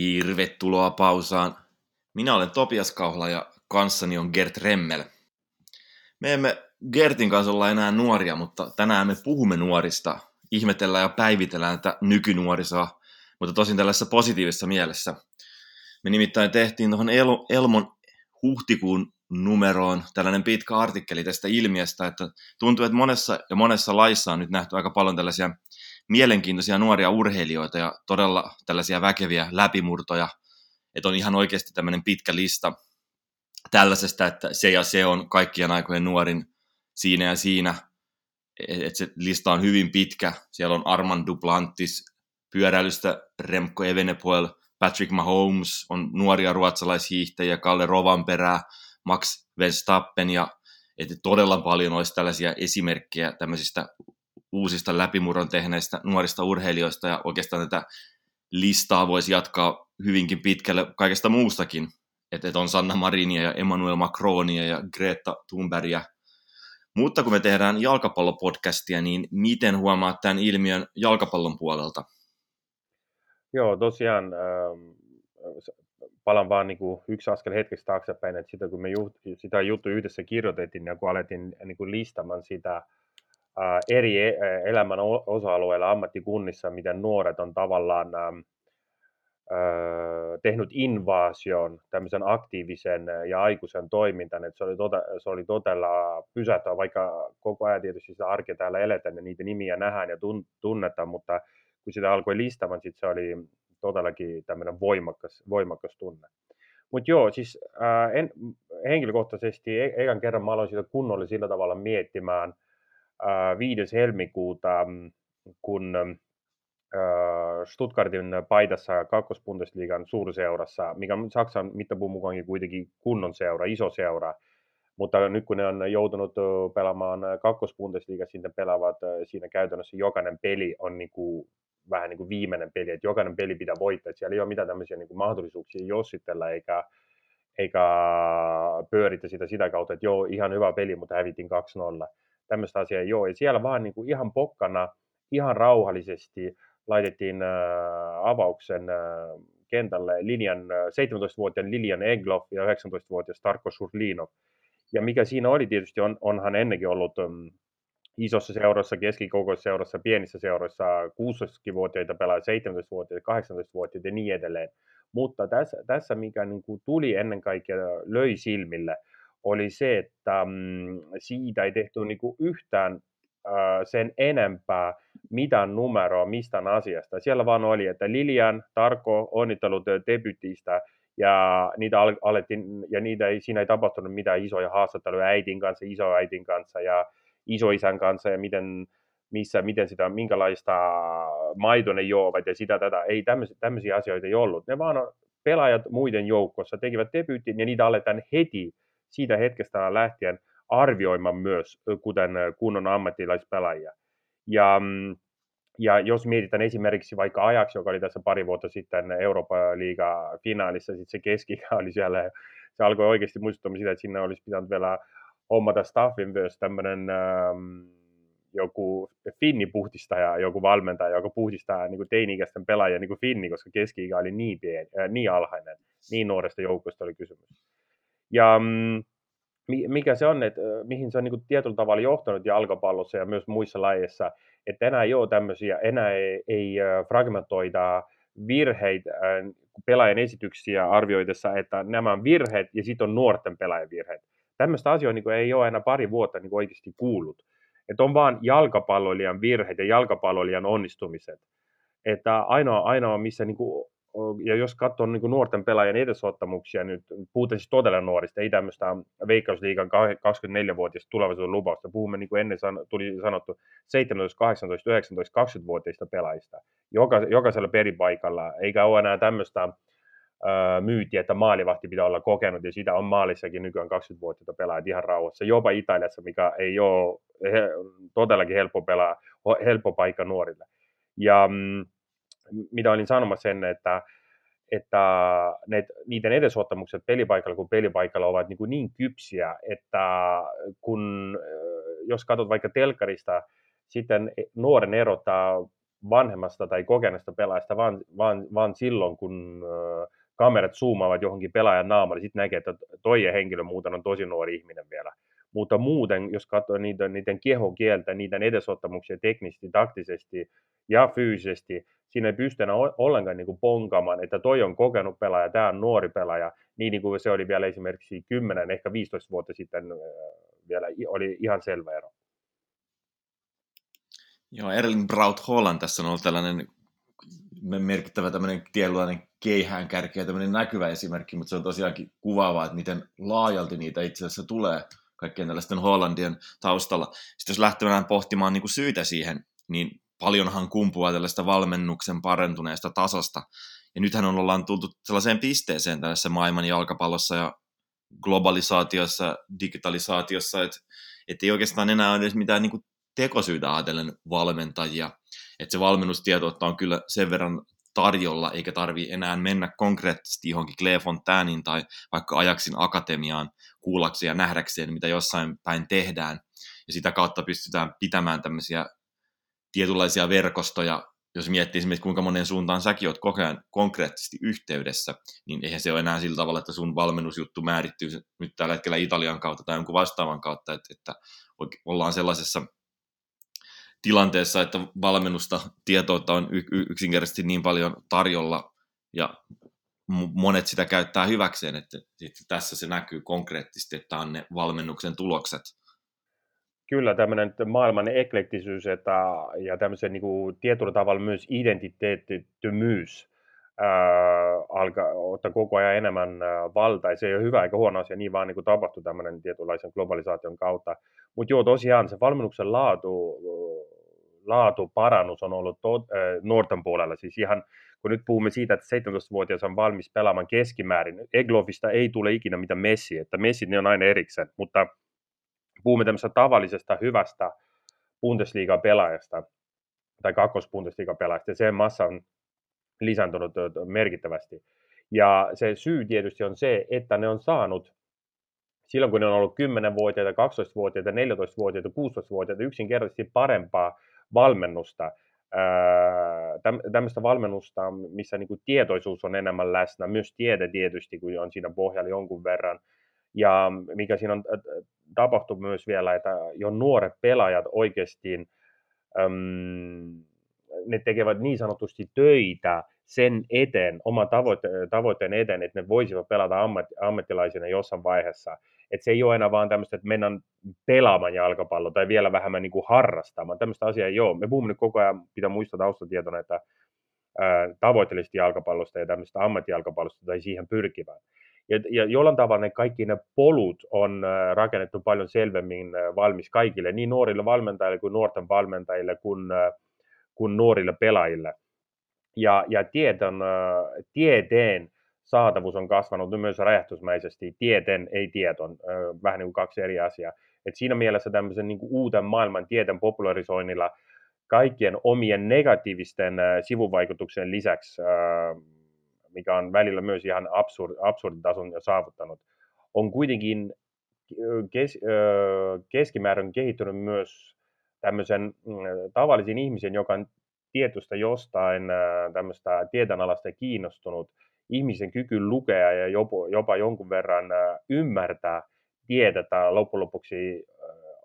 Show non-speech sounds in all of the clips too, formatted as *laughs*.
Tervetuloa pausaan. Minä olen Topias Kauhla ja kanssani on Gert Remmel. Me emme Gertin kanssa olla enää nuoria, mutta tänään me puhumme nuorista. Ihmetellään ja päivitellään tätä nykynuorisoa, mutta tosin tällaisessa positiivisessa mielessä. Me nimittäin tehtiin tuohon El- Elmon huhtikuun numeroon tällainen pitkä artikkeli tästä ilmiöstä, että tuntuu, että monessa ja monessa laissa on nyt nähty aika paljon tällaisia mielenkiintoisia nuoria urheilijoita ja todella tällaisia väkeviä läpimurtoja, että on ihan oikeasti tämmöinen pitkä lista tällaisesta, että se ja se on kaikkien aikojen nuorin siinä ja siinä, että se lista on hyvin pitkä. Siellä on Armand Duplantis, pyöräilystä Remco Evenepoel, Patrick Mahomes, on nuoria ruotsalaishiihtäjiä, Kalle Rovanperää, Max Verstappen ja että todella paljon olisi tällaisia esimerkkejä tämmöisistä uusista läpimurron tehneistä nuorista urheilijoista ja oikeastaan tätä listaa voisi jatkaa hyvinkin pitkälle kaikesta muustakin. Että et on Sanna Marinia ja Emmanuel Macronia ja Greta Thunbergia. Mutta kun me tehdään jalkapallopodcastia, niin miten huomaat tämän ilmiön jalkapallon puolelta? Joo, tosiaan ähm, palan vaan niin kuin yksi askel hetkeksi taaksepäin, että sitä kun me ju, sitä juttu yhdessä kirjoitettiin ja kun alettiin niin kuin listamaan sitä eri e, elämän osa-alueilla ammattikunnissa, miten nuoret on tavallaan tehnyt invaasion, tämmöisen aktiivisen ja aikuisen toimintan, että se oli, tota, se oli todella pysäyttävä, vaikka koko ajan tietysti sitä arkea täällä eletään ja niitä nimiä nähdään ja tunnetaan, mutta kun sitä alkoi listamaan, sit se oli todellakin tämmöinen voimakas, voimakas tunne. Mutta joo, siis ää, en, henkilökohtaisesti e-, ekan kerran mä aloin sitä kunnolla sillä tavalla miettimään – 5. helmikuuta, mm, kun Stuttgartin paidassa kakkosbundesliigan suurseurassa, mikä on Saksan mittapuun mukaankin kuitenkin kunnon seura, iso seura, mutta nyt kun ne on joutunut pelaamaan kakkosbundesliigassa, sitten pelaavat siinä käytännössä jokainen peli on niin kuin, vähän niin kuin viimeinen peli, että jokainen peli pitää voittaa, että siellä ei ole mitään tämmöisiä niin kuin mahdollisuuksia jossitella eikä, eikä pyöritä sitä sitä kautta, että joo, ihan hyvä peli, mutta hävitin 2-0 tämmöistä asiaa joo. Ja siellä vaan niin kuin ihan pokkana, ihan rauhallisesti laitettiin äh, avauksen äh, kentälle linjan, äh, 17-vuotiaan Lilian Egloff ja 19-vuotias Tarko Surlinov. Ja mikä siinä oli tietysti, on, onhan ennenkin ollut um, isossa seurassa, keskikokoisessa seurassa, pienissä seuroissa 16-vuotiaita pelaa, 17-vuotiaita, 18-vuotiaita ja niin edelleen. Mutta tässä, tässä mikä niin kuin tuli ennen kaikkea löi silmille – oli se, että mm, siitä ei tehty niin kuin yhtään sen enempää mitään numeroa mistään asiasta. Siellä vaan oli, että Lilian, Tarko, onnittelut debytistä, ja niitä alettiin, ja niitä ei, siinä ei tapahtunut mitään isoja haastatteluja äitin kanssa, isoäitin kanssa ja isoisän kanssa, ja miten, missä, miten sitä, minkälaista maito ne juovat ja sitä tätä. Ei tämmöisiä, tämmöisiä asioita ei ollut. Ne vaan pelaajat muiden joukossa tekivät debyytin ja niitä aletaan heti siitä hetkestä lähtien arvioimaan myös, kuten kunnon ammattilaispelaajia. Ja, mm, ja jos mietitään esimerkiksi vaikka Ajax, joka oli tässä pari vuotta sitten Euroopan liiga finaalissa, sitten se keski oli siellä, se alkoi oikeasti muistuttamaan sitä, että sinne olisi pitänyt vielä hommata staffin myös tämmöinen ähm, joku finnipuhdistaja, joku valmentaja, joka puhdistaa niin teini-ikäisten pelaajia niin finni, koska keski oli niin, pieni, äh, niin alhainen, niin nuoresta joukosta oli kysymys. Ja mm, mikä se on, että mihin se on niin kuin tietyllä tavalla johtanut jalkapallossa ja myös muissa lajeissa, että enää ei ole tämmöisiä, enää ei, ei fragmentoida virheitä, pelaajan esityksiä arvioidessa, että nämä on virheet ja sitten on nuorten pelaajien virheet. Tämmöistä asioita niin ei ole enää pari vuotta niin oikeasti kuullut. Että on vaan jalkapalloilijan virheet ja jalkapalloilijan onnistumiset. Että ainoa, ainoa missä niin kuin ja jos katsoo niin kuin nuorten pelaajien edesottamuksia, nyt puhutaan siis todella nuorista, ei tämmöistä Veikkausliigan 24-vuotiaista tulevaisuuden lupausta, puhumme niin kuin ennen san, tuli sanottu 17, 18, 19, 20-vuotiaista pelaajista, joka, jokaisella peripaikalla, eikä ole enää tämmöistä myytiä, että maalivahti pitää olla kokenut, ja sitä on maalissakin nykyään 20-vuotiaita pelaajia ihan rauhassa, jopa Italiassa, mikä ei ole he, todellakin helppo, pelaa, helppo paikka nuorille. Ja mm, mitä olin sanomassa sen, että, että ne, niiden edesottamukset pelipaikalla kuin pelipaikalla ovat niin, kuin niin kypsiä, että kun, jos katsot vaikka telkarista, sitten nuoren erottaa vanhemmasta tai kokeneesta pelaajasta, vaan, vaan, vaan silloin, kun kamerat zoomaavat johonkin pelaajan naamalle, sitten näkee, että toinen henkilö muuten on tosi nuori ihminen vielä. Mutta muuten, jos katsoo niiden, niiden kehokieltä, niiden edesottamuksia teknisesti, taktisesti ja fyysisesti, siinä ei pysty enää ollenkaan niin kuin ponkamaan, että toi on kokenut pelaaja, tämä on nuori pelaaja, niin, niin kuin se oli vielä esimerkiksi 10, ehkä 15 vuotta sitten vielä oli ihan selvä ero. Joo, Erling Braut Holland tässä on ollut tällainen merkittävä tämmöinen tietynlainen keihään kärkeä, tämmöinen näkyvä esimerkki, mutta se on tosiaankin kuvaavaa, että miten laajalti niitä itse asiassa tulee kaikkien tällaisten Hollandien taustalla. Sitten jos lähtevänään pohtimaan niin kuin syitä siihen, niin paljonhan kumpuaa tällaista valmennuksen parentuneesta tasosta. Ja nythän on ollaan tultu sellaiseen pisteeseen tässä maailman jalkapallossa ja globalisaatiossa, digitalisaatiossa, että, että ei oikeastaan enää ole edes mitään niin kuin tekosyitä ajatellen valmentajia. Että se valmennustieto on kyllä sen verran tarjolla, eikä tarvi enää mennä konkreettisesti johonkin Clefontainein tai vaikka ajaksin akatemiaan kuullakseen ja nähdäkseen, mitä jossain päin tehdään. Ja sitä kautta pystytään pitämään tämmöisiä tietynlaisia verkostoja, jos miettii esimerkiksi kuinka monen suuntaan säkin oot koko ajan konkreettisesti yhteydessä, niin eihän se ole enää sillä tavalla, että sun valmennusjuttu määrittyy nyt tällä hetkellä Italian kautta tai jonkun vastaavan kautta, että, että ollaan sellaisessa tilanteessa, että valmennusta, tietoutta on yksinkertaisesti niin paljon tarjolla ja monet sitä käyttää hyväkseen, että tässä se näkyy konkreettisesti, että on ne valmennuksen tulokset. Kyllä tämmöinen maailman eklektisyys että, ja tämmöisen niin tietyllä tavalla myös identiteettittömyys alkaa ottaa koko ajan enemmän valtaa. Se ei ole hyvä eikä huono asia, niin vaan niin tapahtuu tämmöinen tietynlaisen globalisaation kautta. Mutta joo, tosiaan se valmennuksen laatu, laatu parannus on ollut to, ää, nuorten puolella. Siis ihan kun nyt puhumme siitä, että 17-vuotias on valmis pelaamaan keskimäärin, Eglovista ei tule ikinä mitä Messi, että Messi ne on aina erikseen, mutta puhumme tämmöisestä tavallisesta hyvästä Bundesliga-pelaajasta tai kakkos Bundesliga-pelaajasta, ja sen massa on lisääntynyt merkittävästi. Ja se syy tietysti on se, että ne on saanut silloin kun ne on ollut 10-vuotiaita, 12-vuotiaita, 14-vuotiaita, 16-vuotiaita yksinkertaisesti parempaa valmennusta, tämmöistä valmennusta, missä niin kuin tietoisuus on enemmän läsnä, myös tiede tietysti, kun on siinä pohjalla jonkun verran, ja mikä siinä on tapahtunut myös vielä, että jo nuoret pelaajat oikeasti, äm, ne tekevät niin sanotusti töitä sen eteen, oman tavoite, tavoitteen eteen, että ne voisivat pelata ammat, ammattilaisina jossain vaiheessa. Että se ei ole enää vaan tämmöistä, että mennään pelaamaan jalkapalloa tai vielä vähemmän niin kuin harrastamaan. Tämmöistä asiaa ei ole. Me puhumme nyt koko ajan, pitää muistaa taustatietona, että tavoitteellisesti jalkapallosta ja tämmöistä ammattijalkapallosta tai siihen pyrkivää. Ja, ja jollain tavalla ne kaikki ne polut on rakennettu paljon selvemmin valmis kaikille, niin nuorille valmentajille kuin nuorten valmentajille kuin, kuin nuorille pelaajille. Ja, ja tieton, tieteen saatavuus on kasvanut myös räjähtysmäisesti, tieten, ei tieton, vähän niin kuin kaksi eri asiaa. Et siinä mielessä tämmöisen niin kuin uuden maailman tieteen popularisoinnilla kaikkien omien negatiivisten sivuvaikutuksien lisäksi mikä on välillä myös ihan absurd, absurditason jo saavuttanut, on kuitenkin kes, keskimäärin kehittynyt myös tämmöisen mm, tavallisen ihmisen, joka on tietystä jostain tämmöistä tieteenalasta kiinnostunut, ihmisen kyky lukea ja jopa, jopa jonkun verran ymmärtää tietätä loppujen lopuksi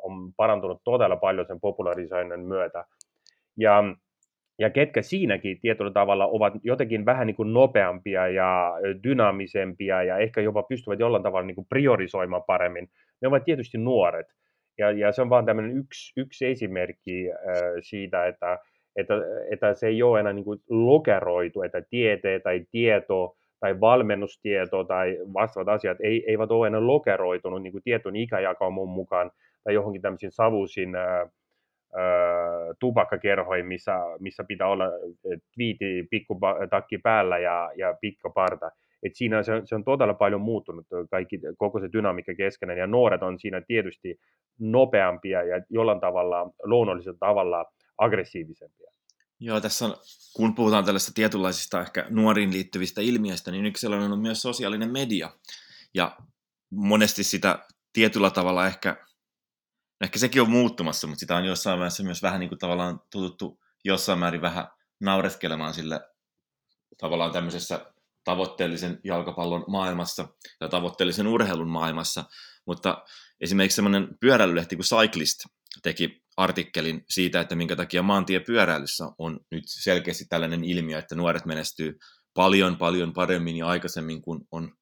on parantunut todella paljon sen popularisoinnin myötä. Ja ja ketkä siinäkin tietyllä tavalla ovat jotenkin vähän niin kuin nopeampia ja dynaamisempia ja ehkä jopa pystyvät jollain tavalla niin kuin priorisoimaan paremmin, ne ovat tietysti nuoret. Ja, ja se on vain tämmöinen yksi, yksi esimerkki äh, siitä, että, että, että se ei ole enää niin kuin lokeroitu, että tiete tai tieto tai valmennustieto tai vastaavat asiat ei, eivät ole enää lokeroitunut niin kuin tietyn ikäjakaumun mukaan tai johonkin tämmöisiin savuisiin äh, tupakkakerhoihin, missä, missä pitää olla twiiti, takki päällä ja, ja pitkä parta. Et siinä se, se on todella paljon muuttunut kaikki, koko se dynamiikka keskenään, ja nuoret on siinä tietysti nopeampia ja jollain tavalla, luonnollisella tavalla aggressiivisempia. Joo, tässä on, kun puhutaan tällaista tietynlaisista ehkä nuoriin liittyvistä ilmiöistä, niin yksi sellainen on myös sosiaalinen media. Ja monesti sitä tietyllä tavalla ehkä ehkä sekin on muuttumassa, mutta sitä on jossain vaiheessa myös vähän niin kuin tavallaan tututtu jossain määrin vähän naureskelemaan sille tavallaan tämmöisessä tavoitteellisen jalkapallon maailmassa tai tavoitteellisen urheilun maailmassa, mutta esimerkiksi semmoinen pyöräilylehti kuin Cyclist teki artikkelin siitä, että minkä takia maantiepyöräilyssä on nyt selkeästi tällainen ilmiö, että nuoret menestyy paljon paljon paremmin ja aikaisemmin kuin on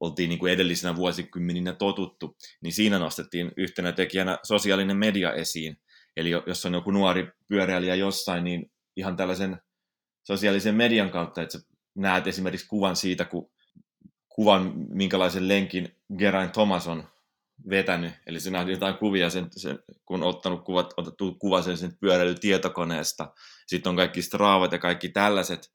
oltiin niin kuin edellisenä vuosikymmeninä totuttu, niin siinä nostettiin yhtenä tekijänä sosiaalinen media esiin. Eli jos on joku nuori pyöräilijä jossain, niin ihan tällaisen sosiaalisen median kautta, että sä näet esimerkiksi kuvan siitä, kun kuvan, minkälaisen lenkin Geraint Thomas on vetänyt, eli se nähtiin jotain kuvia, sen, sen, kun ottanut kuvat, otettu kuva sen, sen pyöräilytietokoneesta, sitten on kaikki straavat ja kaikki tällaiset,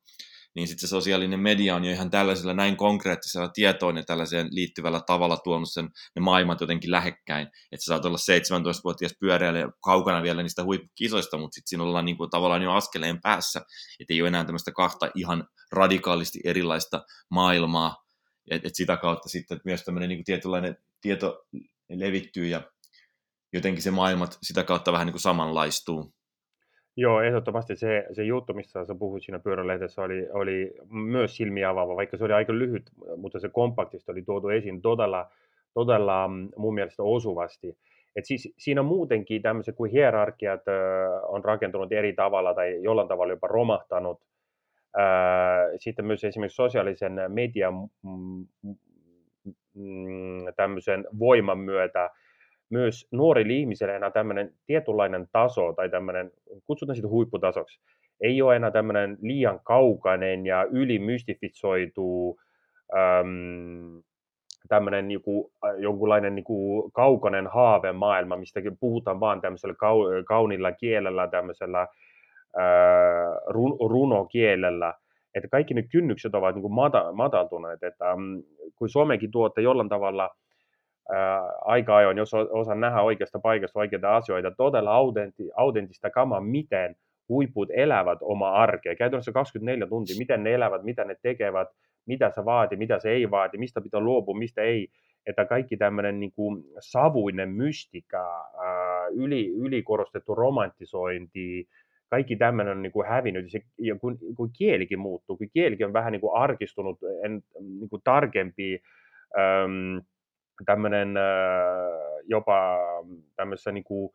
niin sitten se sosiaalinen media on jo ihan tällaisella näin konkreettisella tietoon ja tällaiseen liittyvällä tavalla tuonut sen, ne maailmat jotenkin lähekkäin. Että sä saat olla 17-vuotias pyöräilijä kaukana vielä niistä huippukisoista, mutta sitten siinä ollaan niin kuin tavallaan jo askeleen päässä, että ei ole enää tämmöistä kahta ihan radikaalisti erilaista maailmaa, että et sitä kautta sitten myös tämmöinen niin tietynlainen tieto levittyy ja jotenkin se maailmat sitä kautta vähän niin kuin samanlaistuu. Joo, ehdottomasti se, se juttu, missä sä puhuit siinä pyörälehdessä, oli, oli myös silmiä avaava, vaikka se oli aika lyhyt, mutta se kompaktista oli tuotu esiin todella, todella mm, mun mielestä osuvasti. Et siis siinä muutenkin tämmöiset kuin hierarkiat on rakentunut eri tavalla tai jollain tavalla jopa romahtanut. Sitten myös esimerkiksi sosiaalisen median mm, mm, tämmöisen voiman myötä myös nuorille ihmisille enää tämmöinen tietynlainen taso tai tämmöinen, kutsutaan sitä huipputasoksi, ei ole enää tämmöinen liian kaukainen ja ylimystifitsoitu äm, tämmöinen joku, jonkunlainen niin kuin kaukainen haavemaailma, mistä puhutaan vaan tämmöisellä kau, kaunilla kielellä, tämmöisellä ää, run, runokielellä, että kaikki ne kynnykset ovat niin kuin mata, mataltuneet, että kun Suomenkin tuotte jollain tavalla – aika ajoin, jos osaan nähdä oikeasta paikasta oikeita asioita, todella autentti, autenttista kamaa, miten huiput elävät oma arkea. Käytännössä 24 tuntia, miten ne elävät, mitä ne tekevät, mitä se vaati, mitä se ei vaati, mistä pitää luopua, mistä ei. Että kaikki tämmöinen niin kuin savuinen mystika, yli, ylikorostettu romantisointi, kaikki tämmöinen on niin kuin hävinnyt. Se, ja kun, kun kielikin muuttuu, kun kielikin on vähän niin kuin arkistunut, en, niin kuin tarkempi, äm, tämmöinen jopa tämmöisessä niin kuin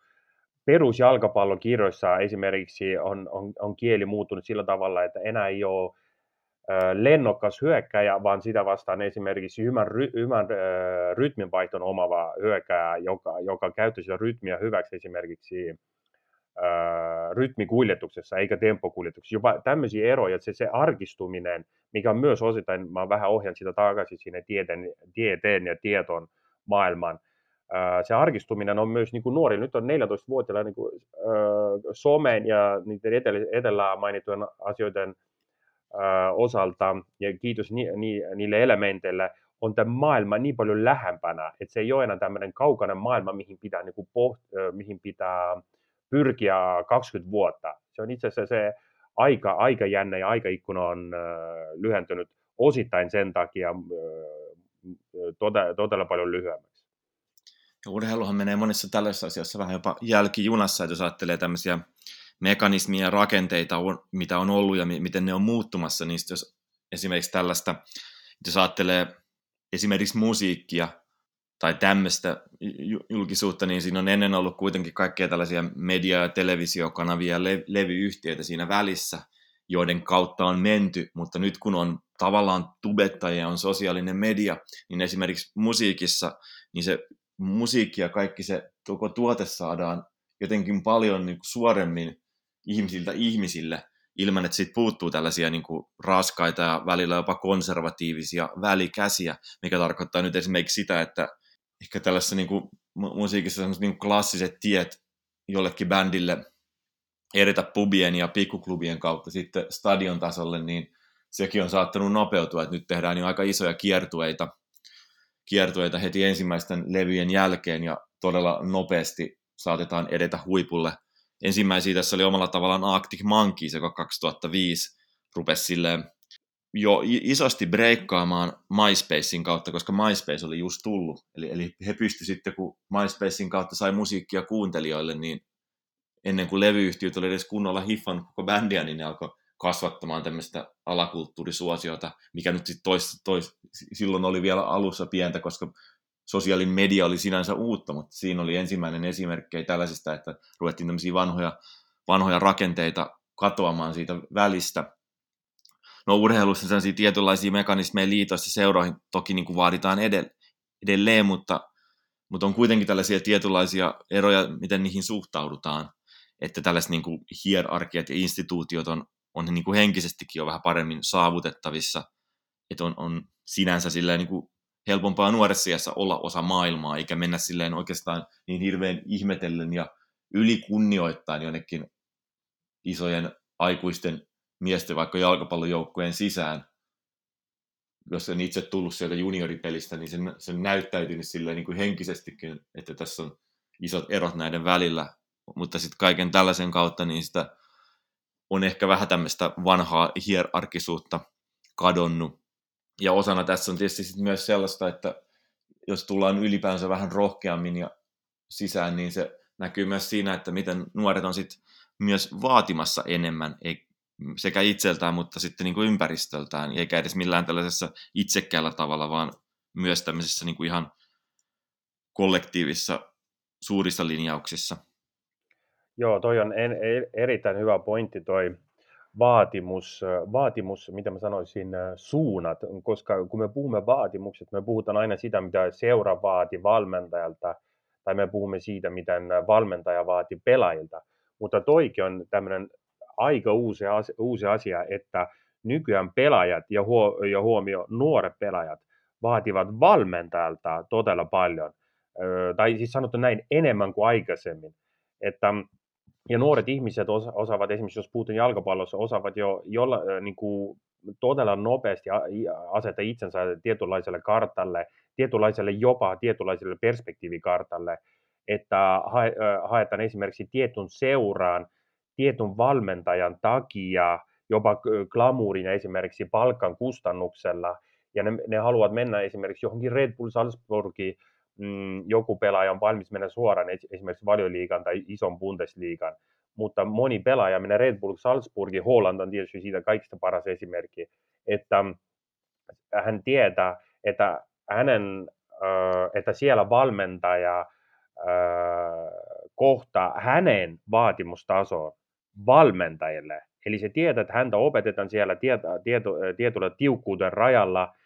perusjalkapallokirjoissa esimerkiksi on, on, on kieli muuttunut sillä tavalla, että enää ei ole lennokas hyökkäjä, vaan sitä vastaan esimerkiksi hyvän, ry, hyvän rytminvaihton omava hyökkäjä, joka, joka käyttää sitä rytmiä hyväksi esimerkiksi rytmikuljetuksessa eikä tempokuljetuksessa. Jopa tämmöisiä eroja, että se, se arkistuminen, mikä on myös osittain, mä vähän ohjan sitä takaisin sinne tieteen, tieteen ja tieton maailman, se arkistuminen on myös niin kuin nuori, nyt on 14-vuotiailla niin kuin, somen ja niiden etelä mainittujen asioiden osalta, ja kiitos ni, ni, niille elementeille, on tämä maailma niin paljon lähempänä, että se ei ole enää tämmöinen kaukainen maailma, mihin pitää, niin kuin poht, mihin pitää pyrkiä 20 vuotta. Se on itse asiassa se aika, aikajänne ja aikaikkuna on lyhentynyt osittain sen takia todella, todella paljon lyhyemmäksi. Ja urheiluhan menee monissa tällaisissa asioissa vähän jopa jälkijunassa, että jos ajattelee tämmöisiä mekanismia ja rakenteita, mitä on ollut ja miten ne on muuttumassa, niin jos esimerkiksi tällaista, jos ajattelee esimerkiksi musiikkia tai tämmöistä julkisuutta, niin siinä on ennen ollut kuitenkin kaikkea tällaisia media- ja televisiokanavia ja le- levyyhtiöitä siinä välissä, joiden kautta on menty, mutta nyt kun on tavallaan tubettajia, on sosiaalinen media, niin esimerkiksi musiikissa, niin se musiikki ja kaikki se koko tuote saadaan jotenkin paljon niin suoremmin ihmisiltä ihmisille, ilman että siitä puuttuu tällaisia niin kuin raskaita ja välillä jopa konservatiivisia välikäsiä, mikä tarkoittaa nyt esimerkiksi sitä, että ehkä tällaisessa niin kuin musiikissa niin kuin klassiset tiet jollekin bändille edetä pubien ja pikkuklubien kautta sitten stadion tasolle, niin sekin on saattanut nopeutua, että nyt tehdään jo aika isoja kiertueita, kiertueita heti ensimmäisten levyjen jälkeen ja todella nopeasti saatetaan edetä huipulle. Ensimmäisiä tässä oli omalla tavallaan Arctic Monkeys, joka 2005 rupesi silleen jo isosti breikkaamaan MySpacein kautta, koska MySpace oli just tullut. Eli, eli he pysty sitten, kun MySpacein kautta sai musiikkia kuuntelijoille, niin ennen kuin levyyhtiöt oli edes kunnolla hiffannut koko bändiä, niin ne alkoi kasvattamaan tämmöistä alakulttuurisuosiota, mikä nyt sitten tois, tois, silloin oli vielä alussa pientä, koska sosiaalinen media oli sinänsä uutta, mutta siinä oli ensimmäinen esimerkki tällaisesta, että ruvettiin tämmöisiä vanhoja, vanhoja rakenteita katoamaan siitä välistä. No urheilussa sellaisia tietynlaisia mekanismeja liitoissa seuroihin toki niin kuin vaaditaan edelleen, mutta, mutta on kuitenkin tällaisia tietynlaisia eroja, miten niihin suhtaudutaan. Että tällaiset niin kuin hierarkiat ja instituutiot on, on niin kuin henkisestikin jo vähän paremmin saavutettavissa. Että on, on sinänsä silleen niin kuin helpompaa nuoressa olla osa maailmaa, eikä mennä silleen oikeastaan niin hirveän ihmetellen ja ylikunnioittain jonnekin isojen aikuisten miesten vaikka jalkapallojoukkueen sisään. Jos on itse tullut sieltä junioripelistä, niin sen, sen näyttäytynyt silleen niin kuin henkisestikin, että tässä on isot erot näiden välillä. Mutta sitten kaiken tällaisen kautta niin sitä on ehkä vähän tämmöistä vanhaa hierarkisuutta kadonnut ja osana tässä on tietysti sit myös sellaista, että jos tullaan ylipäänsä vähän rohkeammin ja sisään, niin se näkyy myös siinä, että miten nuoret on sit myös vaatimassa enemmän, ei, sekä itseltään, mutta sitten niin kuin ympäristöltään, eikä edes millään tällaisessa itsekkäällä tavalla, vaan myös tämmöisissä niin kuin ihan kollektiivisissa suurissa linjauksissa. Joo, toi on en, erittäin hyvä pointti toi vaatimus, vaatimus, mitä mä sanoisin, suunnat, koska kun me puhumme vaatimukset, me puhutaan aina sitä, mitä seura vaati valmentajalta, tai me puhumme siitä, miten valmentaja vaati pelaajilta. Mutta toikin on tämmöinen aika uusi asia, uusi asia, että nykyään pelaajat ja, huo, ja huomio nuoret pelaajat vaativat valmentajalta todella paljon, tai siis sanottu näin enemmän kuin aikaisemmin. Että ja nuoret ihmiset osa, osaavat esimerkiksi, jos puhutaan jalkapallossa, osaavat jo jolla, niin kuin, todella nopeasti asettaa itsensä tietynlaiselle kartalle, tietynlaiselle jopa tietynlaiselle perspektiivikartalle, että hae, haetaan esimerkiksi tietyn seuraan, tietyn valmentajan takia, jopa glamuurin esimerkiksi palkan kustannuksella, ja ne, ne haluavat mennä esimerkiksi johonkin Red Bull Salzburgiin, mm, joku pelaaja on valmis mennä suoraan esimerkiksi valioliigan tai ison Bundesliigan, mutta moni pelaaja menee Red Bull Salzburgin, Holland on tietysti siitä kaikista paras esimerkki, että hän tietää, että, hänen, että siellä valmentaja kohtaa hänen vaatimustasoon valmentajille. Eli se tietää, että häntä opetetaan siellä tietyllä tiukkuuden rajalla –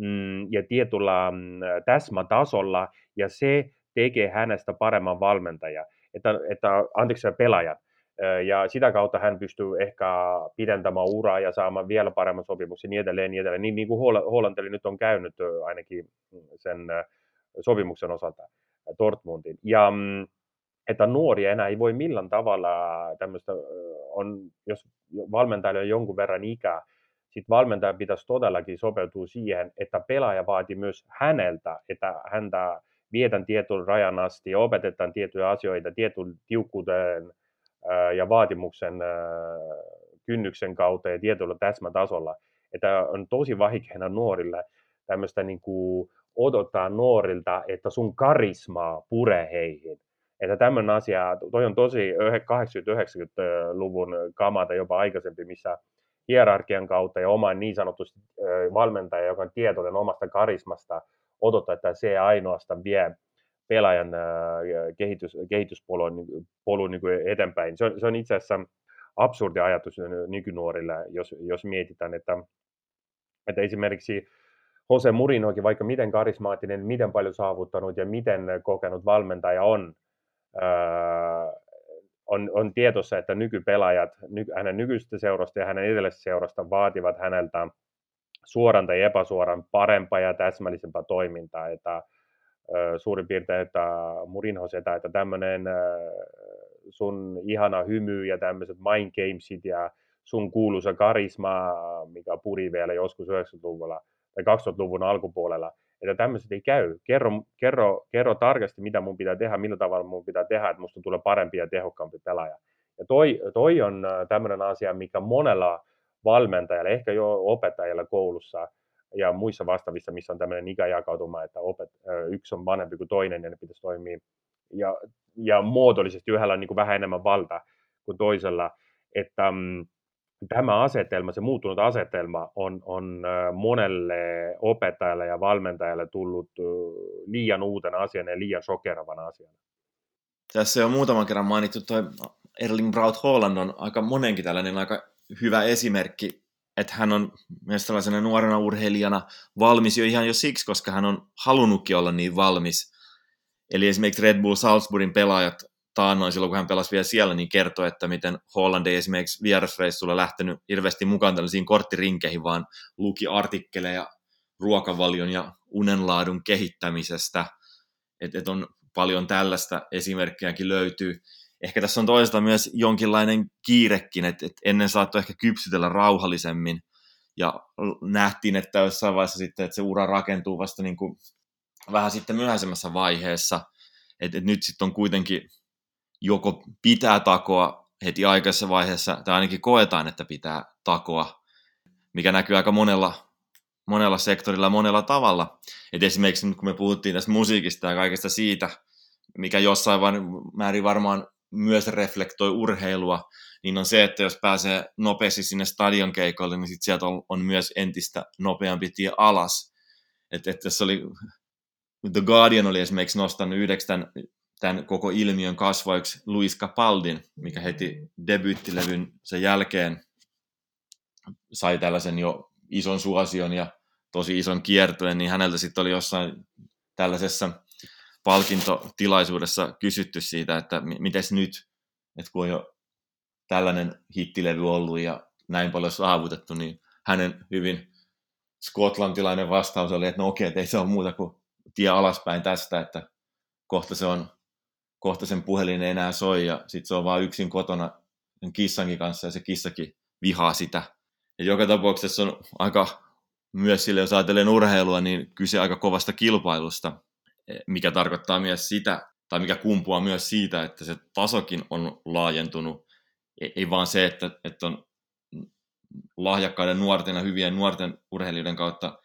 mm, ja tietyllä mm, täsmätasolla, ja se tekee hänestä paremman valmentaja, että, että anteeksi pelaajan. Ja sitä kautta hän pystyy ehkä pidentämään uraa ja saamaan vielä paremman sopimuksen niin edelleen, niin edelleen. Niin, niin kuin Hollanteli nyt on käynyt ainakin sen sopimuksen osalta Dortmundin. Ja mm, että nuoria enää ei voi millään tavalla tämmöistä, on, jos valmentajalla on jonkun verran ikää, sitten valmentaja pitäisi todellakin sopeutua siihen, että pelaaja vaati myös häneltä, että häntä vietän tietyn rajan asti ja opetetaan tiettyjä asioita tietyn tiukkuuden ja vaatimuksen kynnyksen kautta ja tietyllä täsmätasolla. Että on tosi vaikeana nuorille tämmöistä niin kuin odottaa nuorilta, että sun karismaa pure heihin. Että tämmöinen asia, toi on tosi 80-90-luvun kamata jopa aikaisempi, missä hierarkian kautta ja oman niin sanotusti valmentaja, joka on tietoinen omasta karismasta, odottaa, että se ainoastaan vie pelaajan kehitys, kehityspolun polun niin eteenpäin. Se on, se on itse asiassa absurdi ajatus nykynuorille, jos, jos mietitään, että, että esimerkiksi Jose Murinokin, vaikka miten karismaattinen, miten paljon saavuttanut ja miten kokenut valmentaja on, on, on tietossa, että nykypelaajat ny, hänen nykyistä seurasta ja hänen edellisestä seurasta vaativat häneltä suoran tai epäsuoran parempaa ja täsmällisempää toimintaa. Että, ö, suurin piirtein, että Murinho sitä, että tämmöinen sun ihana hymy ja tämmöiset mind gamesit ja sun kuuluisa karisma, mikä puri vielä joskus 90-luvulla tai 2000-luvun alkupuolella, että tämmöiset ei käy. Kerro, kerro, kerro tarkasti, mitä mun pitää tehdä, millä tavalla mun pitää tehdä, että musta tulee parempi ja tehokkaampi pelaaja. Ja toi, toi on äh, tämmöinen asia, mikä monella valmentajalla, ehkä jo opettajalla koulussa ja muissa vastaavissa, missä on tämmöinen ikäjakautuma, että opet, äh, yksi on vanhempi kuin toinen ja ne pitäisi toimia ja, ja muodollisesti yhdellä on niin kuin vähän enemmän valta kuin toisella, että mm, tämä asetelma, se muuttunut asetelma on, on monelle opettajalle ja valmentajalle tullut liian uutena asiana ja liian sokeravana asiana. Tässä on muutaman kerran mainittu toi Erling Braut Holland on aika monenkin tällainen aika hyvä esimerkki, että hän on myös tällaisena nuorena urheilijana valmis jo ihan jo siksi, koska hän on halunnutkin olla niin valmis. Eli esimerkiksi Red Bull Salzburgin pelaajat taannoin silloin, kun hän pelasi vielä siellä, niin kertoi, että miten Holland ei esimerkiksi vierasreissulla lähtenyt hirveästi mukaan tällaisiin korttirinkeihin, vaan luki artikkeleja ruokavalion ja unenlaadun kehittämisestä. Että et on paljon tällaista esimerkkiäkin löytyy. Ehkä tässä on toisaalta myös jonkinlainen kiirekin, että, että ennen saattoi ehkä kypsytellä rauhallisemmin, ja nähtiin, että jossain vaiheessa sitten, että se ura rakentuu vasta niin kuin vähän sitten myöhäisemmässä vaiheessa, että, että nyt sitten on kuitenkin joko pitää takoa heti aikaisessa vaiheessa, tai ainakin koetaan, että pitää takoa, mikä näkyy aika monella, monella sektorilla monella tavalla. Et esimerkiksi nyt kun me puhuttiin tästä musiikista ja kaikesta siitä, mikä jossain määrin varmaan myös reflektoi urheilua, niin on se, että jos pääsee nopeasti sinne stadion keikolle, niin sit sieltä on, on myös entistä nopeampi tie alas. Että et tässä oli, The Guardian oli esimerkiksi nostanut yhdeksi tämän koko ilmiön kasvoiksi Luis Capaldin, mikä heti debyyttilevyn sen jälkeen sai tällaisen jo ison suosion ja tosi ison kiertoen, niin häneltä sitten oli jossain tällaisessa palkintotilaisuudessa kysytty siitä, että miten nyt, että kun on jo tällainen hittilevy ollut ja näin paljon saavutettu, niin hänen hyvin skotlantilainen vastaus oli, että no okei, että ei se ole muuta kuin tie alaspäin tästä, että kohta se on kohta sen puhelin ei enää soi ja sitten se on vaan yksin kotona kissankin kanssa ja se kissakin vihaa sitä. Ja joka tapauksessa on aika myös sille, jos ajatellen urheilua, niin kyse aika kovasta kilpailusta, mikä tarkoittaa myös sitä, tai mikä kumpuaa myös siitä, että se tasokin on laajentunut. E-, ei vaan se, että, että on lahjakkaiden nuorten ja hyvien nuorten urheilijoiden kautta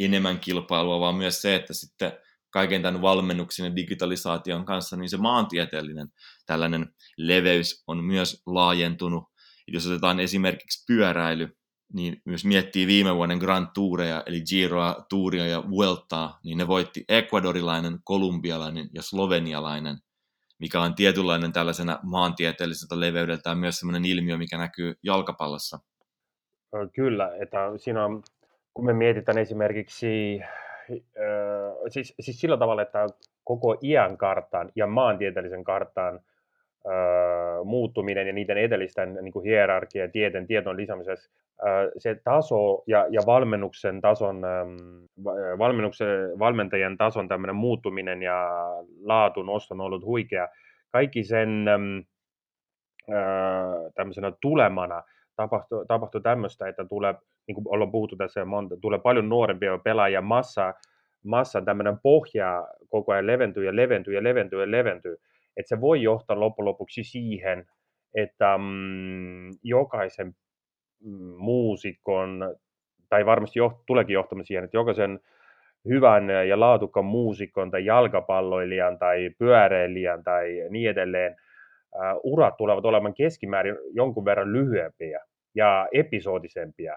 enemmän kilpailua, vaan myös se, että sitten kaiken tämän valmennuksen ja digitalisaation kanssa, niin se maantieteellinen tällainen leveys on myös laajentunut. Jos otetaan esimerkiksi pyöräily, niin myös miettii viime vuoden Grand Toureja, eli Giroa, Touria ja Vueltaa, niin ne voitti ekvadorilainen, kolumbialainen ja slovenialainen, mikä on tietynlainen tällaisena maantieteelliseltä leveydeltään myös sellainen ilmiö, mikä näkyy jalkapallossa. Kyllä, että siinä on, kun me mietitään esimerkiksi siis, siis sillä tavalla, että koko iän kartan ja maantieteellisen kartan öö, muuttuminen ja niiden edellisten niin kuin hierarkia ja tieten tieton lisäämisessä, öö, se taso ja, ja valmennuksen tason, öö, valmennuksen, valmentajien tason tämmöinen muuttuminen ja laatu nosto on ollut huikea. Kaikki sen öö, tämmöisenä tulemana tapahtui, tapahtui tämmöistä, että tulee niin kuin ollaan puhuttu tässä monta, tulee paljon nuorempia pelaajia, massa, massa tämmöinen pohja koko ajan leventyy ja leventyy ja leventyy ja leventyy, että se voi johtaa loppujen lopuksi siihen, että mm, jokaisen mm, muusikon, tai varmasti joht, tuleekin johtamaan siihen, että jokaisen hyvän ja laadukkaan muusikon tai jalkapalloilijan tai pyöräilijän tai niin edelleen, urat tulevat olemaan keskimäärin jonkun verran lyhyempiä ja episodisempia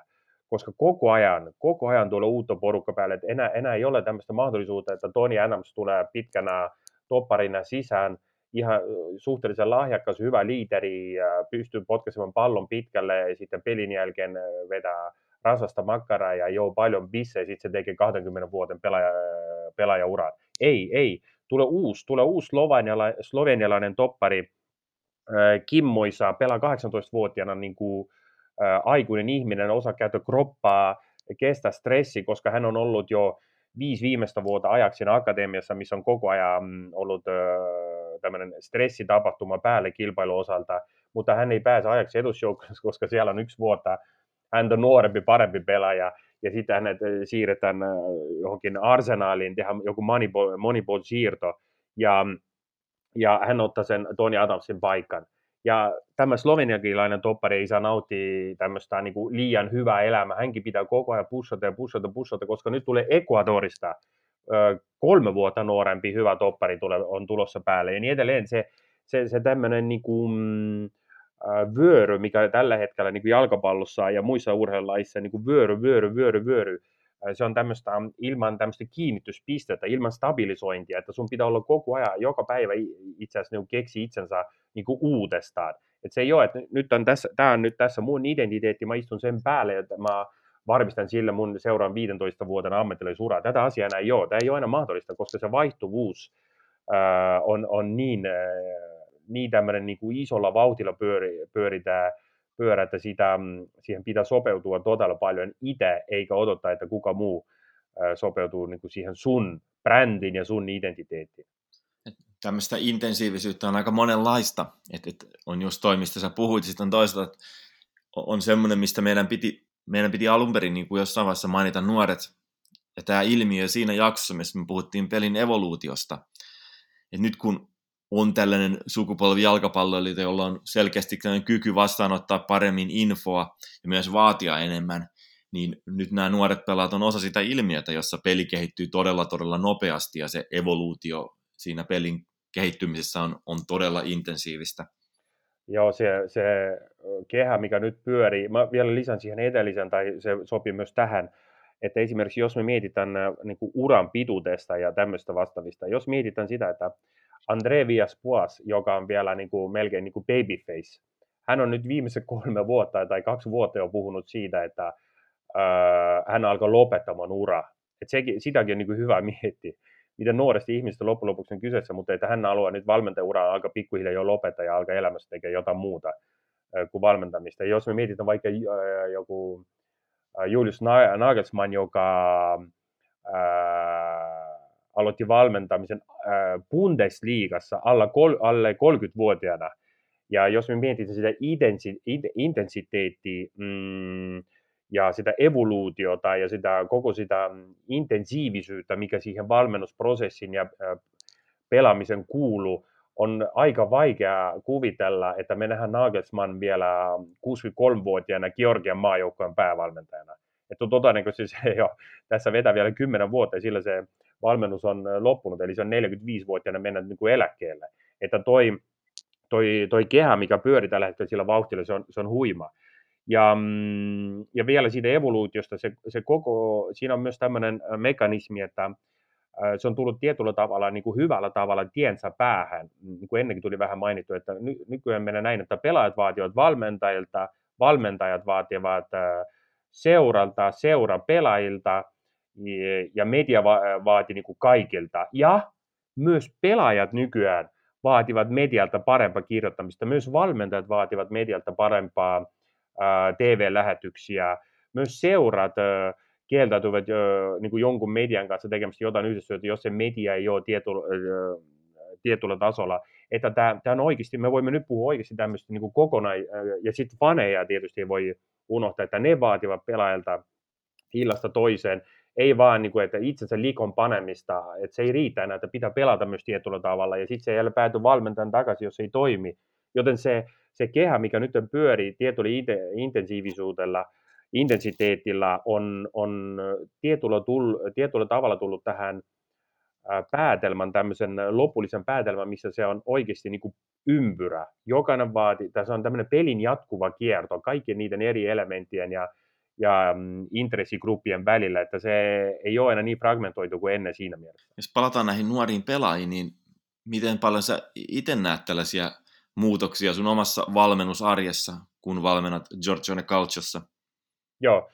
koska koko ajan, koko ajan tulee uutta porukka päälle, että enää, enää ei ole tämmöistä mahdollisuutta, että Tony Adams tulee pitkänä topparina sisään, ihan suhteellisen lahjakas, hyvä liiteri, pystyy potkaisemaan pallon pitkälle ja sitten pelin jälkeen vetää rasvasta makkaraa ja joo paljon bissejä, sitten se tekee 20 vuoden pelaaja, pelaajauraa. Ei, ei. Tulee uusi, tulee uusi slovenialainen toppari, Kimmoisa, pelaa 18-vuotiaana niin kuin aikuinen ihminen osaa käyttää kroppaa, kestä stressi, koska hän on ollut jo viisi viimeistä vuotta ajaksi akatemiassa, missä on koko ajan mm, ollut tämmöinen stressitapahtuma päälle kilpailuosalta, mutta hän ei pääse ajaksi edusjoukkoon, koska siellä on yksi vuotta häntä nuorempi, parempi pelaaja, ja sitten hänet siirretään johonkin arsenaaliin, tehdään joku moneyball-siirto, ja, ja hän ottaa sen Tony Adamsin paikan. Ja tämä sloveniakilainen toppari ei saa nauttia tämmöistä niin kuin liian hyvää elämää. Hänkin pitää koko ajan pushata ja pushata pushata, koska nyt tulee Ecuadorista kolme vuotta nuorempi hyvä toppari tule, on tulossa päälle ja niin edelleen. Se, se, se tämmöinen niin kuin, vyöry, mikä tällä hetkellä niin kuin jalkapallossa ja muissa urheilulaissa niin kuin vyöry, vyöry, vyöry, vyöry, se on tämmöistä ilman tämmöistä kiinnityspistettä, ilman stabilisointia, että sun pitää olla koko ajan, joka päivä itse asiassa niin keksi itsensä niin kuin uudestaan. Et se ei ole, että nyt on tässä, tämä on nyt tässä mun identiteetti, mä istun sen päälle, että mä varmistan sille mun seuraan 15 vuoden ammattilaisuraa. Tätä asiaa ei ole. Tämä ei ole aina mahdollista, koska se vaihtuvuus äh, on, on niin, äh, niin tämmöinen niin kuin isolla vauhtilla pyöri, pyöritään pyörä, että sitä, mm, siihen pitää sopeutua todella paljon itse, eikä odottaa, että kuka muu sopeutuu niin kuin siihen sun brändin ja sun identiteettiin. Tämmöistä intensiivisyyttä on aika monenlaista. että et on just toi, mistä sä puhuit, sitten on toisaalta, että on semmoinen, mistä meidän piti meidän piti alun perin niin kuin jossain vaiheessa mainita nuoret ja tämä ilmiö siinä jaksossa, missä me puhuttiin pelin evoluutiosta. Et nyt kun on tällainen sukupolvi jalkapalloilijoita, jolla on selkeästi kyky vastaanottaa paremmin infoa ja myös vaatia enemmän, niin nyt nämä nuoret pelaat on osa sitä ilmiötä, jossa peli kehittyy todella todella nopeasti ja se evoluutio siinä pelin kehittymisessä on, on todella intensiivistä. Joo, se, se kehä, mikä nyt pyörii, mä vielä lisän siihen edellisen, tai se sopii myös tähän, että esimerkiksi jos me mietitään niin kuin uran pituudesta ja tämmöistä vastaavista, jos mietitään sitä, että André Villas-Boas, joka on vielä niin kuin, melkein niin kuin babyface, hän on nyt viimeiset kolme vuotta tai kaksi vuotta jo puhunut siitä, että äh, hän alkoi lopettamaan uraa. Et sekin, sitäkin on niin kuin hyvä miettiä miten nuoresti ihmistä loppujen lopuksi on kyseessä, mutta että hän haluaa nyt valmentajuraa aika pikkuhiljaa jo lopettaa ja alkaa elämässä tekemään jotain muuta kuin valmentamista. Jos me mietitään vaikka joku Julius Nagelsmann, joka aloitti valmentamisen ää, Bundesliigassa alla kol, alle 30-vuotiaana, ja jos me mietitään sitä intensiteettiä, mm, ja sitä evoluutiota ja sitä, koko sitä intensiivisyyttä, mikä siihen valmennusprosessin ja pelaamisen kuuluu, on aika vaikea kuvitella, että me nähdään Nagelsmann vielä 63-vuotiaana Georgian maajoukkojen päävalmentajana. Että todennäköisesti se *laughs* jo tässä vetää vielä 10 vuotta sillä se valmennus on loppunut, eli se on 45-vuotiaana mennä niin kuin eläkkeelle. Että toi, toi, toi kehä, mikä pyörii tällä hetkellä sillä vauhtilla, se on, se on huima. Ja, mm, ja vielä siitä evoluutiosta, se, se koko, siinä on myös tämmöinen mekanismi, että se on tullut tietyllä tavalla niin kuin hyvällä tavalla tiensä päähän, niin kuin ennenkin tuli vähän mainittu, että ny, nykyään mennään näin, että pelaajat vaativat valmentajilta, valmentajat vaativat seuralta, seura pelaajilta ja media vaati niin kuin kaikilta. Ja myös pelaajat nykyään vaativat medialta parempaa kirjoittamista, myös valmentajat vaativat medialta parempaa TV-lähetyksiä. Myös seurat kieltäytyvät niin kuin jonkun median kanssa tekemästä jotain yhteistyötä, jos se media ei ole tietyllä, tietyllä tasolla. Että tämä, tämä on oikeasti, me voimme nyt puhua oikeasti tämmöistä niin kokonaan, ja sitten faneja tietysti voi unohtaa, että ne vaativat pelaajilta illasta toiseen, ei vaan, niin kuin, että itsensä likon panemista, että se ei riitä enää, että pitää pelata myös tietyllä tavalla, ja sitten se ei pääty valmentajan takaisin, jos se ei toimi. Joten se, se kehä, mikä nyt pyörii tietyllä intensiivisuudella, intensiteetillä, on, on tietyllä, tull, tietyllä tavalla tullut tähän päätelmän, tämmöisen lopullisen päätelmän, missä se on oikeasti niin kuin ympyrä. Jokainen vaati, tässä on tämmöinen pelin jatkuva kierto kaikkien niiden eri elementtien ja, ja mm, intressigruppien välillä, että se ei ole enää niin fragmentoitu kuin ennen siinä mielessä. Jos palataan näihin nuoriin pelaajiin, niin miten paljon sä itse näet tällaisia muutoksia sun omassa valmennusarjessa, kun valmennat Giorgione Calciossa? Joo,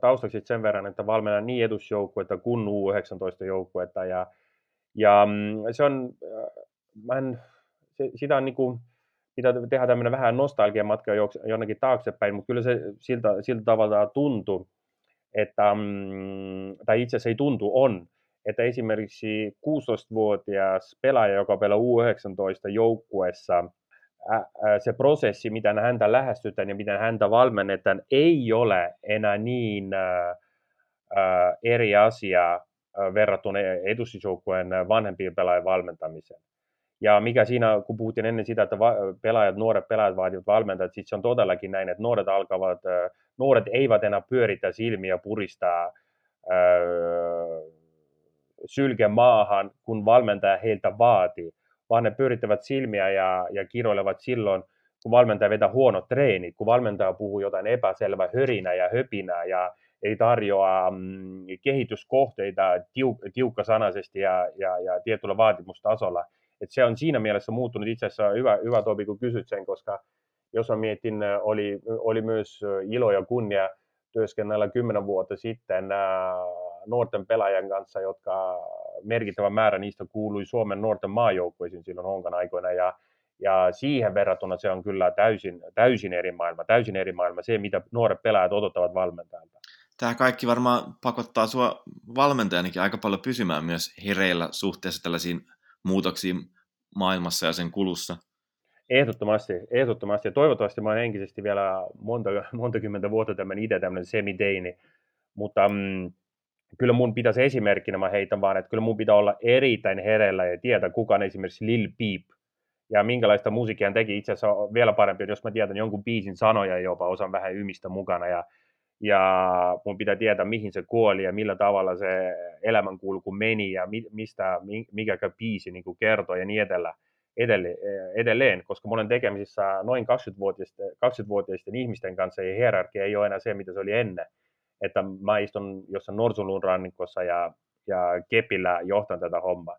taustaksi sen verran, että valmennan niin edusjoukkuetta kuin U19-joukkuetta ja, ja mm, se on, mä en, se, sitä on niin kuin, pitää tehdä tämmöinen vähän nostalgian matka jonnekin taaksepäin, mutta kyllä se siltä, siltä tavalla tuntuu, että, mm, tai itse asiassa ei tuntu, on, että esimerkiksi 16-vuotias pelaaja, joka pelaa U19-joukkuessa, se prosessi, miten häntä lähestytään ja miten häntä valmennetaan, ei ole enää niin eri asia verrattuna edustusjoukkueen vanhempien pelaajien valmentamiseen. Ja mikä siinä, kun puhuttiin ennen sitä, että pelaajat, nuoret pelaajat vaativat valmentajat, siis se on todellakin näin, että nuoret alkavat, nuoret eivät enää pyöritä silmiä, puristaa sylke maahan, kun valmentaja heiltä vaatii, vaan ne pyörittävät silmiä ja, ja kiroilevat silloin, kun valmentaja vetää huono treeni, kun valmentaja puhuu jotain epäselvää hörinää ja höpinää ja ei tarjoa mm, kehityskohteita tiuk- tiukkasanaisesti ja, ja, ja tietyllä vaatimustasolla. Et se on siinä mielessä muuttunut. Itse asiassa hyvä, hyvä Topi, kun kysyt sen, koska jos mä mietin, oli, oli myös ilo ja kunnia työskennellä kymmenen vuotta sitten nuorten pelaajan kanssa, jotka merkittävä määrä niistä kuului Suomen nuorten maajoukkueisiin silloin Honkan aikoina, ja, ja siihen verrattuna se on kyllä täysin, täysin eri maailma, täysin eri maailma, se mitä nuoret pelaajat odottavat valmentajalta. Tämä kaikki varmaan pakottaa sinua valmentajanikin aika paljon pysymään myös hereillä suhteessa tällaisiin muutoksiin maailmassa ja sen kulussa. Ehdottomasti, ehdottomasti. Ja toivottavasti mä olen henkisesti vielä monta, monta kymmentä vuotta tämmöinen itse tämmöinen semiteini. Mutta mm, kyllä mun pitäisi esimerkkinä, mä heitän vaan, että kyllä mun pitää olla erittäin hereillä ja tietää, kuka on esimerkiksi Lil Peep ja minkälaista musiikkia hän teki. Itse asiassa vielä parempi, jos mä tiedän jonkun biisin sanoja jopa, osan vähän ymistä mukana ja, ja mun pitää tietää, mihin se kuoli ja millä tavalla se elämänkulku meni ja mi, mistä, mikä biisi niin kertoi ja niin edelleen edelleen, koska mä olen tekemisissä noin 20-vuotiaisten, 20-vuotiaisten ihmisten kanssa ja hierarkia ei ole enää se, mitä se oli ennen että mä istun jossain Norsulun rannikossa ja, ja kepillä johtan tätä hommaa.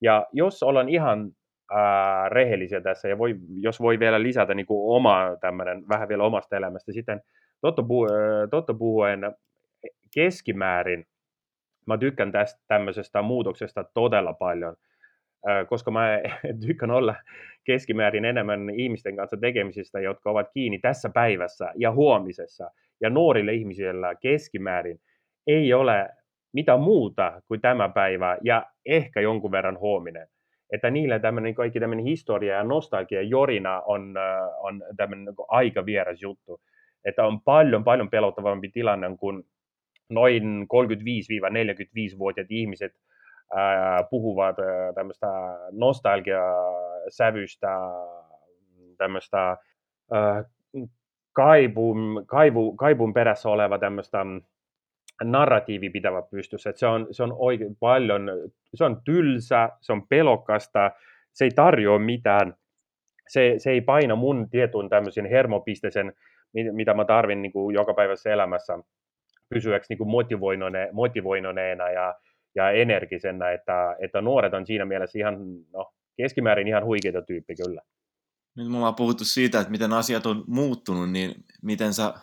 Ja jos ollaan ihan ää, rehellisiä tässä, ja voi, jos voi vielä lisätä niin kuin oma tämmöinen, vähän vielä omasta elämästä, sitten totta, pu- totta puhuen keskimäärin mä tykkään tästä tämmöisestä muutoksesta todella paljon, koska mä *laughs* tykkään olla keskimäärin enemmän ihmisten kanssa tekemisistä, jotka ovat kiinni tässä päivässä ja huomisessa ja nuorille ihmisillä keskimäärin ei ole mitään muuta kuin tämä päivä ja ehkä jonkun verran huominen. Että niillä tämmöinen kaikki tämmöinen historia ja nostalgia jorina on, on tämmöinen niin aika vieras juttu. Että on paljon, paljon pelottavampi tilanne, kun noin 35-45-vuotiaat ihmiset puhuvat ää, tämmöistä nostalgia-sävystä, tämmöistä ää, kaivun, kaivu, kaivun perässä oleva tämmöistä narratiivi pitävä pystyssä. Että se on, se on oikein paljon, se on tylsä, se on pelokasta, se ei tarjoa mitään, se, se ei paina mun tietyn tämmöisen hermopisteisen, mitä mä tarvin niin kuin jokapäiväisessä elämässä pysyäksi niin kuin motivoinone, motivoinoneena ja, ja energisenä, että, että nuoret on siinä mielessä ihan, no, keskimäärin ihan huikeita tyyppi kyllä nyt me ollaan puhuttu siitä, että miten asiat on muuttunut, niin miten sä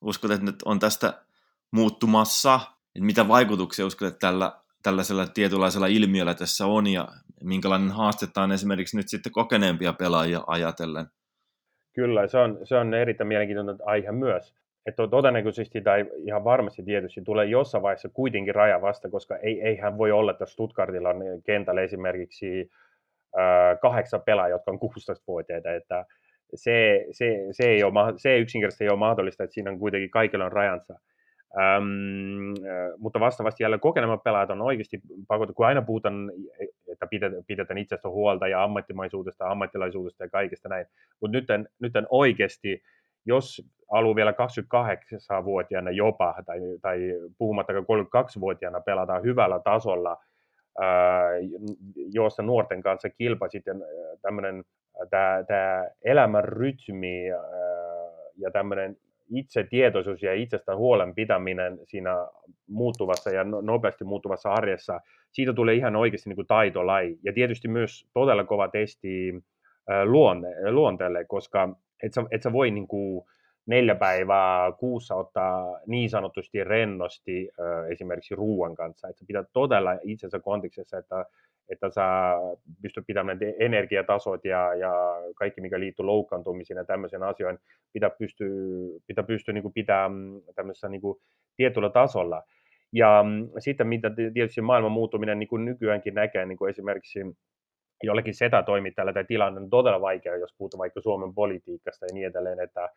uskot, että nyt on tästä muuttumassa, että mitä vaikutuksia uskot, että tällä, tällaisella tietynlaisella ilmiöllä tässä on ja minkälainen haaste on esimerkiksi nyt sitten kokeneempia pelaajia ajatellen? Kyllä, se on, se on erittäin mielenkiintoinen aihe myös. Että todennäköisesti tai ihan varmasti tietysti tulee jossain vaiheessa kuitenkin raja vasta, koska ei, eihän voi olla, että Stuttgartilla on kentällä esimerkiksi kahdeksan pelaajaa, jotka on 16-vuotiaita, että se, se, se, ei ole, se yksinkertaisesti ei ole mahdollista, että siinä on kuitenkin kaikilla on rajansa. Ähm, mutta vastaavasti jälleen kokeneemmat pelaajat on oikeasti pakotettu, kun aina puhutaan, että pidetään itsestä huolta ja ammattimaisuudesta, ammattilaisuudesta ja kaikesta näin, mutta nyt, nyt oikeasti, jos haluaa vielä 28-vuotiaana jopa, tai, tai puhumattakaan 32-vuotiaana pelata hyvällä tasolla, jossa nuorten kanssa kilpasit ja tämmöinen tämä elämän rytmi ja tämmöinen itsetietoisuus ja itsestä huolen pitäminen siinä muuttuvassa ja no, nopeasti muuttuvassa arjessa, siitä tulee ihan oikeasti niin kuin taitolaji. Ja tietysti myös todella kova testi luonne, luonteelle, koska et sä, et sä voi niin kuin, neljä päivää kuussa ottaa niin sanotusti rennosti esimerkiksi ruoan kanssa. Että pitää todella itsensä kontekstissa, että, että sä pystyt pitämään energiatasot ja, ja kaikki, mikä liittyy loukkaantumisiin ja tämmöisiin asioihin, pitää pystyä, pitää pystyä niin pitämään tämmöisessä niin tietyllä tasolla. Ja mm, sitten mitä tietysti maailman muuttuminen niin nykyäänkin näkee, niin esimerkiksi jollekin setätoimittajalla tämä tilanne on todella vaikea, jos puhutaan vaikka Suomen politiikasta ja niin edelleen, että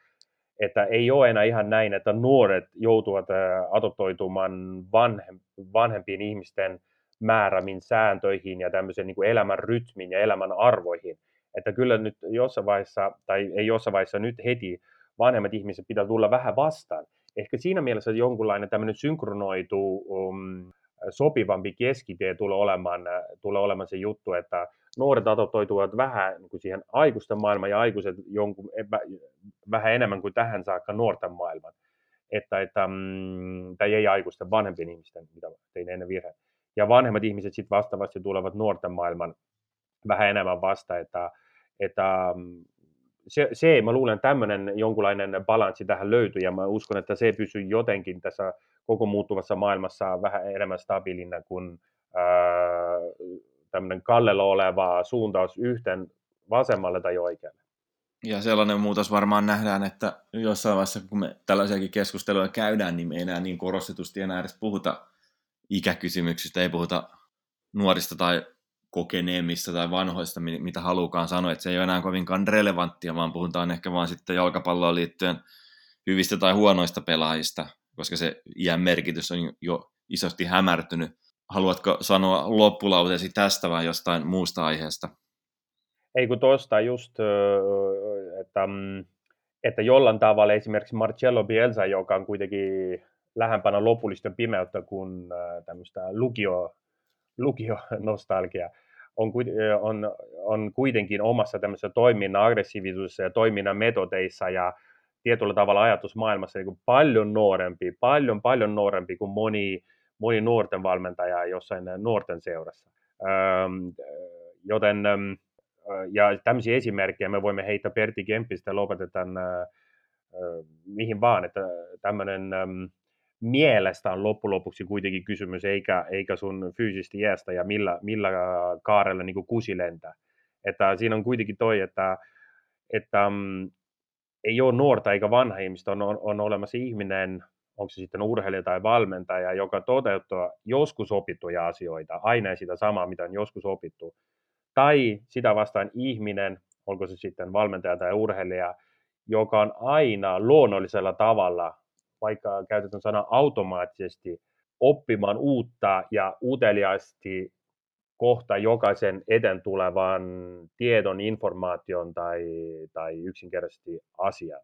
että ei ole enää ihan näin, että nuoret joutuvat adoptoitumaan vanhem, vanhempien ihmisten määrämiin sääntöihin ja tämmöisen niin kuin elämän rytmin ja elämän arvoihin. Että kyllä nyt jossain vaiheessa, tai ei jossain vaiheessa nyt heti, vanhemmat ihmiset pitää tulla vähän vastaan. Ehkä siinä mielessä jonkunlainen tämmöinen synkronoitu um, sopivampi keskitie tulee olemaan, tulee olemaan se juttu, että nuoret adoptoituvat vähän niin kuin siihen aikuisten maailmaan ja aikuiset jonkun, vähän enemmän kuin tähän saakka nuorten maailman. Että, että, mm, tai ei aikuisten, vanhempien ihmisten, mitä tein ennen virhe. Ja vanhemmat ihmiset sitten vastaavasti tulevat nuorten maailman vähän enemmän vasta, että, että mm, se, se, mä luulen, tämmöinen jonkunlainen balanssi tähän löytyy, ja mä uskon, että se pysyy jotenkin tässä koko muuttuvassa maailmassa vähän enemmän stabiilina kuin ää, tämmöinen kallella oleva suuntaus yhteen vasemmalle tai oikealle. Ja sellainen muutos varmaan nähdään, että jossain vaiheessa, kun me tällaisiakin keskusteluja käydään, niin me ei enää niin korostetusti enää edes puhuta ikäkysymyksistä, ei puhuta nuorista tai kokeneemmista tai vanhoista, mitä halukaan sanoa, että se ei ole enää kovinkaan relevanttia, vaan puhutaan ehkä vaan sitten jalkapalloon liittyen hyvistä tai huonoista pelaajista, koska se iän merkitys on jo isosti hämärtynyt. Haluatko sanoa loppulauteesi tästä vai jostain muusta aiheesta? Ei kun tuosta just, että, mm, että jollain tavalla esimerkiksi Marcello Bielsa, joka on kuitenkin lähempänä lopullista pimeyttä kuin tämmöistä lukio, lukio-nostalgia, on, on, on kuitenkin omassa tämmöisessä toiminnan aggressiivisuudessa ja toiminnan metodeissa ja tietyllä tavalla ajatusmaailmassa niin paljon nuorempi, paljon paljon nuorempi kuin moni, moni nuorten valmentaja jossain nuorten seurassa. Öm, joten ja tämmöisiä esimerkkejä me voimme heittää Pertti Kempistä lopetetaan äh, mihin vaan, että tämmöinen mielestä on loppujen lopuksi kuitenkin kysymys, eikä, eikä sun fyysisesti iästä ja millä, millä kaarella niin kusi lentää. Että siinä on kuitenkin toi, että, että um, ei ole nuorta eikä vanha ihmistä, on, on, on olemassa ihminen, onko se sitten urheilija tai valmentaja, joka toteuttaa joskus opittuja asioita, aina sitä samaa, mitä on joskus opittu, tai sitä vastaan ihminen, onko se sitten valmentaja tai urheilija, joka on aina luonnollisella tavalla, vaikka käytetään sana automaattisesti, oppimaan uutta ja uteliaasti kohta jokaisen eten tulevan tiedon, informaation tai, tai yksinkertaisesti asian.